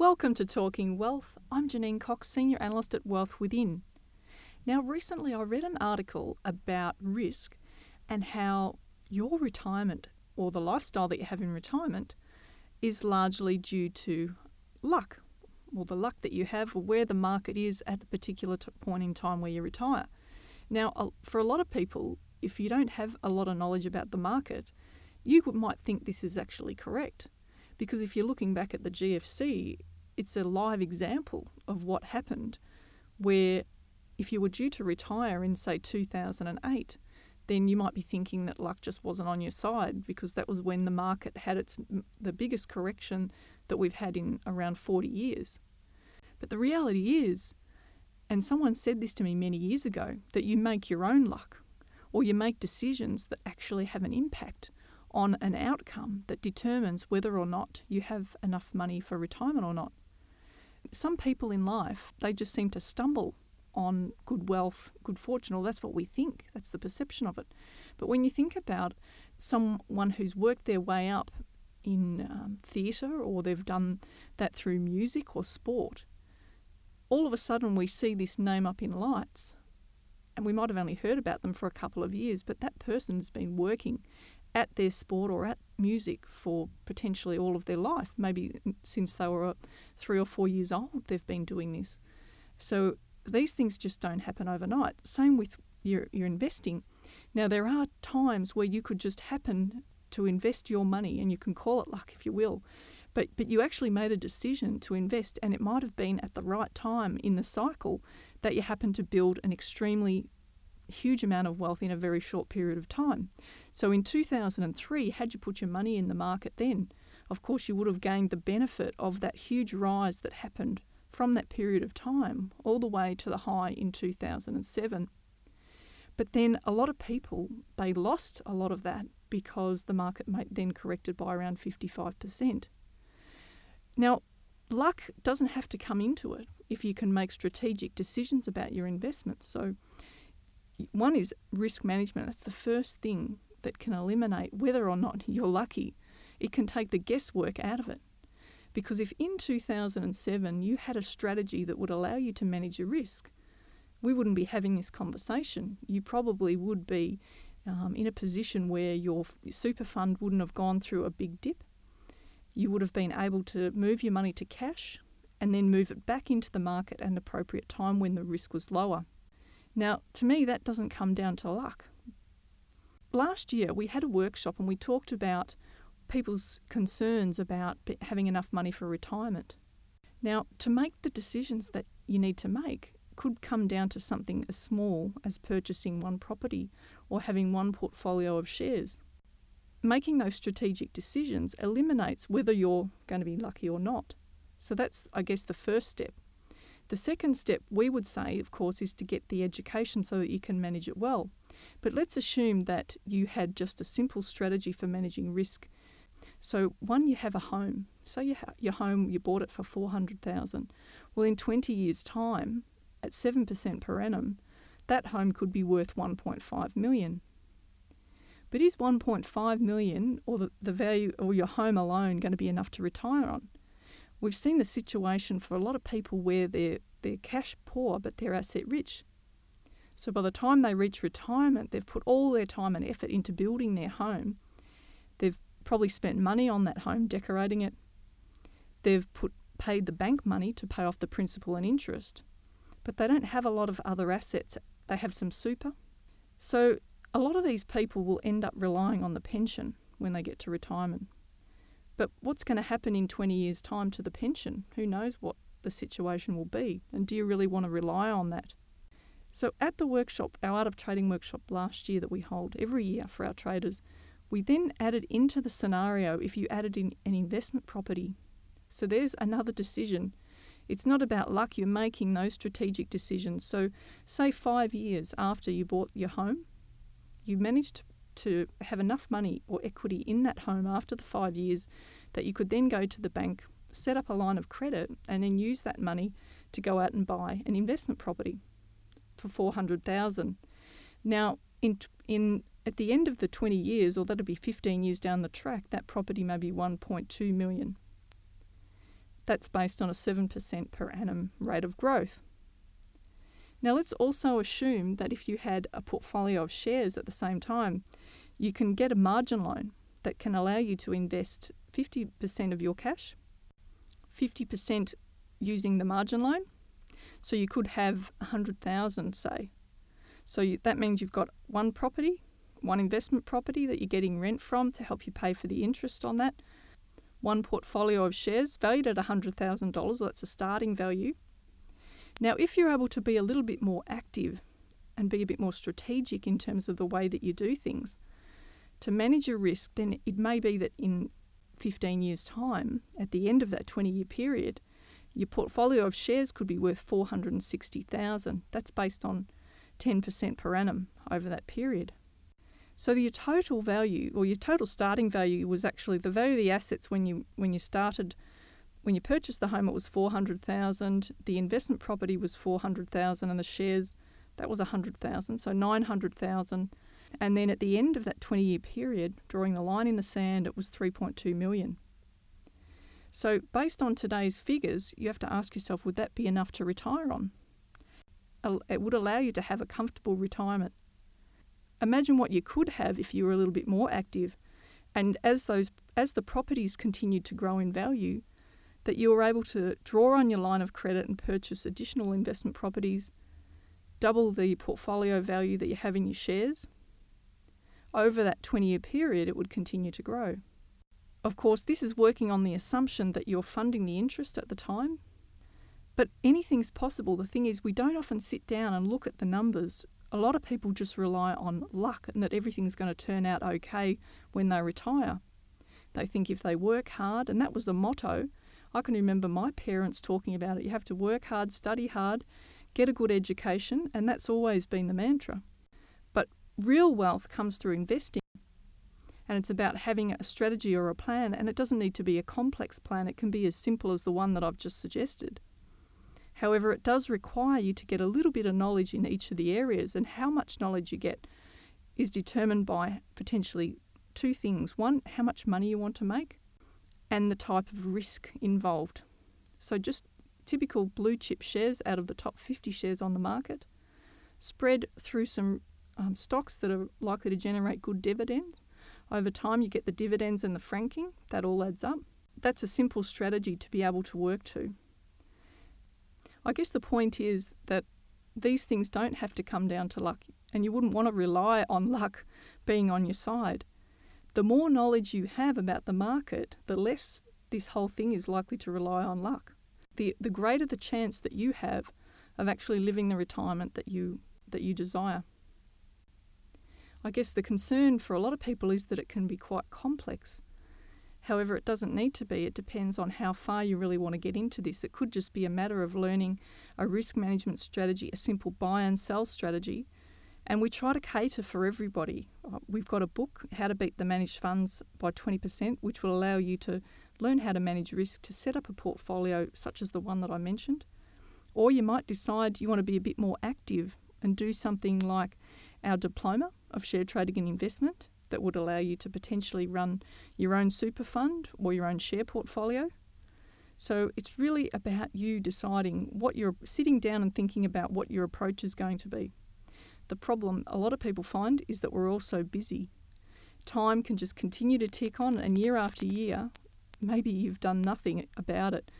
Welcome to Talking Wealth. I'm Janine Cox, Senior Analyst at Wealth Within. Now, recently I read an article about risk and how your retirement or the lifestyle that you have in retirement is largely due to luck or the luck that you have or where the market is at a particular t- point in time where you retire. Now, for a lot of people, if you don't have a lot of knowledge about the market, you might think this is actually correct. Because if you're looking back at the GFC, it's a live example of what happened where if you were due to retire in, say, 2008, then you might be thinking that luck just wasn't on your side because that was when the market had its the biggest correction that we've had in around 40 years. But the reality is, and someone said this to me many years ago, that you make your own luck or you make decisions that actually have an impact on an outcome that determines whether or not you have enough money for retirement or not. Some people in life, they just seem to stumble on good wealth, good fortune, or that's what we think. That's the perception of it. But when you think about someone who's worked their way up in um, theatre or they've done that through music or sport, all of a sudden we see this name up in lights. And we might have only heard about them for a couple of years, but that person's been working at their sport or at music for potentially all of their life. Maybe since they were uh, three or four years old, they've been doing this. So these things just don't happen overnight. Same with your, your investing. Now, there are times where you could just happen to invest your money, and you can call it luck if you will, but, but you actually made a decision to invest, and it might have been at the right time in the cycle that you happened to build an extremely huge amount of wealth in a very short period of time. So in 2003, had you put your money in the market then, of course you would have gained the benefit of that huge rise that happened from that period of time all the way to the high in 2007. But then a lot of people, they lost a lot of that because the market then corrected by around 55%. Now, luck doesn't have to come into it if you can make strategic decisions about your investments. So one is risk management. That's the first thing that can eliminate whether or not you're lucky. It can take the guesswork out of it. Because if in 2007 you had a strategy that would allow you to manage your risk, we wouldn't be having this conversation. You probably would be um, in a position where your super fund wouldn't have gone through a big dip. You would have been able to move your money to cash and then move it back into the market at an appropriate time when the risk was lower. Now, to me, that doesn't come down to luck. Last year, we had a workshop and we talked about people's concerns about having enough money for retirement. Now, to make the decisions that you need to make could come down to something as small as purchasing one property or having one portfolio of shares. Making those strategic decisions eliminates whether you're going to be lucky or not. So that's, I guess, the first step. The second step, we would say, of course, is to get the education so that you can manage it well. But let's assume that you had just a simple strategy for managing risk. So, one, you have a home. Say you ha- your home, you bought it for 400000 Well, in 20 years' time, at 7% per annum, that home could be worth 1.5 million. But is 1.5 million or the, the value or your home alone going to be enough to retire on? We've seen the situation for a lot of people where they're, they're cash poor but they're asset rich. So by the time they reach retirement, they've put all their time and effort into building their home. They've probably spent money on that home decorating it. They've put paid the bank money to pay off the principal and interest. But they don't have a lot of other assets. They have some super. So a lot of these people will end up relying on the pension when they get to retirement. But what's going to happen in 20 years' time to the pension? Who knows what the situation will be? And do you really want to rely on that? So, at the workshop, our Art of Trading workshop last year that we hold every year for our traders, we then added into the scenario if you added in an investment property. So, there's another decision. It's not about luck, you're making those strategic decisions. So, say five years after you bought your home, you managed to have enough money or equity in that home after the five years that you could then go to the bank, set up a line of credit, and then use that money to go out and buy an investment property for 400,000. Now, in in at the end of the 20 years, or that'll be 15 years down the track, that property may be 1.2 million. That's based on a 7% per annum rate of growth. Now, let's also assume that if you had a portfolio of shares at the same time, you can get a margin loan that can allow you to invest 50% of your cash, 50% using the margin loan. So you could have 100,000 say. So you, that means you've got one property, one investment property that you're getting rent from to help you pay for the interest on that, one portfolio of shares valued at $100,000, that's a starting value. Now, if you're able to be a little bit more active and be a bit more strategic in terms of the way that you do things, to manage your risk, then it may be that in 15 years' time, at the end of that 20 year period, your portfolio of shares could be worth 460,000. That's based on 10% per annum over that period. So your total value or your total starting value was actually the value of the assets when you when you started when you purchased the home it was 400,000, the investment property was 400,000 and the shares that was 100,000, so 900,000. And then at the end of that 20 year period, drawing the line in the sand, it was 3.2 million. So, based on today's figures, you have to ask yourself would that be enough to retire on? It would allow you to have a comfortable retirement imagine what you could have if you were a little bit more active. And as those as the properties continued to grow in value, that you were able to draw on your line of credit and purchase additional investment properties, double the portfolio value that you have in your shares. Over that 20 year period, it would continue to grow. Of course, this is working on the assumption that you're funding the interest at the time. But anything's possible. The thing is, we don't often sit down and look at the numbers a lot of people just rely on luck and that everything's going to turn out okay when they retire. They think if they work hard, and that was the motto. I can remember my parents talking about it. You have to work hard, study hard, get a good education, and that's always been the mantra. Real wealth comes through investing. And it's about having a strategy or a plan, and it doesn't need to be a complex plan. It can be as simple as the one that I've just suggested. However, it does require you to get a little bit of knowledge in each of the areas, and how much knowledge you get is determined by potentially two things. One, how much money you want to make, and the type of risk involved. So, just typical blue chip shares out of the top 50 shares on the market, spread through some um, stocks that are likely to generate good dividends. Over time, you get the dividends and the franking, that all adds up. That's a simple strategy to be able to work to. I guess the point is that these things don't have to come down to luck, and you wouldn't want to rely on luck being on your side. The more knowledge you have about the market, the less this whole thing is likely to rely on luck. The, the greater the chance that you have of actually living the retirement that you, that you desire. I guess the concern for a lot of people is that it can be quite complex However, it doesn't need to be. It depends on how far you really want to get into this. It could just be a matter of learning a risk management strategy, a simple buy and sell strategy. And we try to cater for everybody. Uh, we've got a book, How to Beat the Managed Funds by 20%, which will allow you to learn how to manage risk to set up a portfolio such as the one that I mentioned. Or you might decide you want to be a bit more active and do something like our diploma of share trading and investment that would allow you to potentially run your own super fund or your own share portfolio. So it's really about you deciding what you're sitting down and thinking about what your approach is going to be. The problem a lot of people find is that we're all so busy. Time can just continue to tick on, and year after year, maybe you've done nothing about it.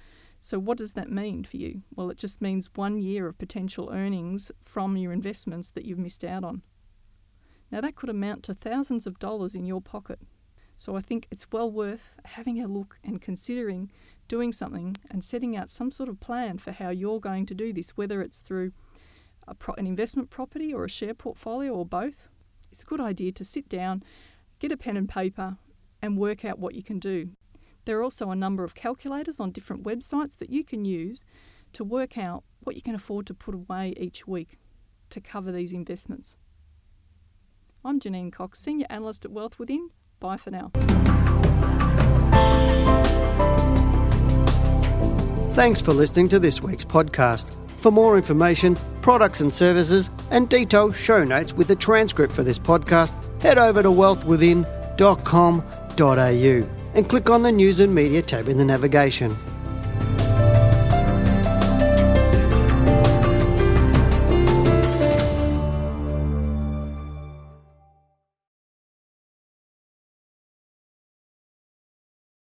So, what does that mean for you? Well, it just means one year of potential earnings from your investments that you've missed out on. Now, that could amount to thousands of dollars in your pocket. So, I think it's well worth having a look and considering doing something and setting out some sort of plan for how you're going to do this, whether it's through pro- an investment property or a share portfolio or both. It's a good idea to sit down, get a pen and paper, and work out what you can do. There are also a number of calculators on different websites that you can use to work out what you can afford to put away each week to cover these investments. I'm Janine Cox, Senior Analyst at Wealth Within. Bye for now. Thanks for listening to this week's podcast. For more information, products and services, and detailed show notes with the transcript for this podcast, head over to wealthwithin.com.au and click on the News and Media tab in the navigation.